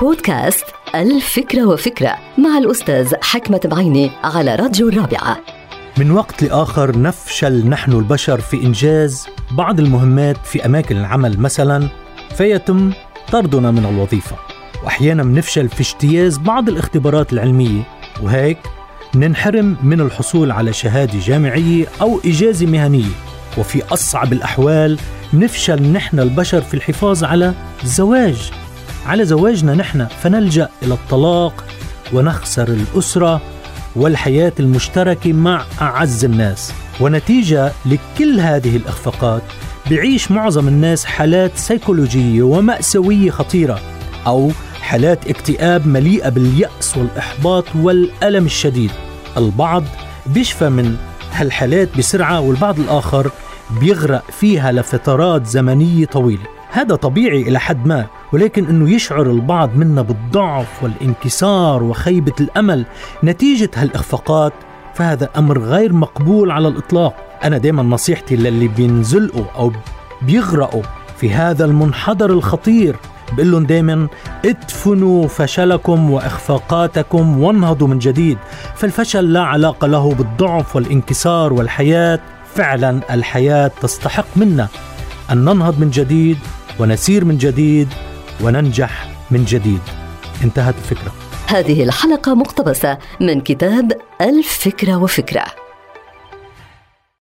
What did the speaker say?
بودكاست الفكرة وفكرة مع الأستاذ حكمة بعيني على راديو الرابعة. من وقت لآخر نفشل نحن البشر في إنجاز بعض المهمات في أماكن العمل مثلا فيتم طردنا من الوظيفة. وأحيانا بنفشل في اجتياز بعض الاختبارات العلمية. وهيك ننحرم من الحصول على شهادة جامعية أو إجازة مهنية. وفي أصعب الأحوال نفشل نحن البشر في الحفاظ على الزواج على زواجنا نحن فنلجأ إلى الطلاق ونخسر الأسرة والحياة المشتركة مع أعز الناس. ونتيجة لكل هذه الإخفاقات بيعيش معظم الناس حالات سيكولوجية ومأساوية خطيرة أو حالات اكتئاب مليئة باليأس والإحباط والألم الشديد. البعض بيشفى من هالحالات بسرعة والبعض الآخر بيغرق فيها لفترات زمنية طويلة. هذا طبيعي إلى حد ما ولكن أنه يشعر البعض منا بالضعف والانكسار وخيبة الأمل نتيجة هالإخفاقات فهذا أمر غير مقبول على الإطلاق. أنا دايما نصيحتي للي بينزلقوا أو بيغرقوا في هذا المنحدر الخطير بقول لهم دايما ادفنوا فشلكم وإخفاقاتكم وانهضوا من جديد. فالفشل لا علاقة له بالضعف والانكسار والحياة فعلا الحياة تستحق منا أن ننهض من جديد ونسير من جديد وننجح من جديد. انتهت الفكرة. هذه الحلقة مقتبسة من كتاب الفكرة وفكرة.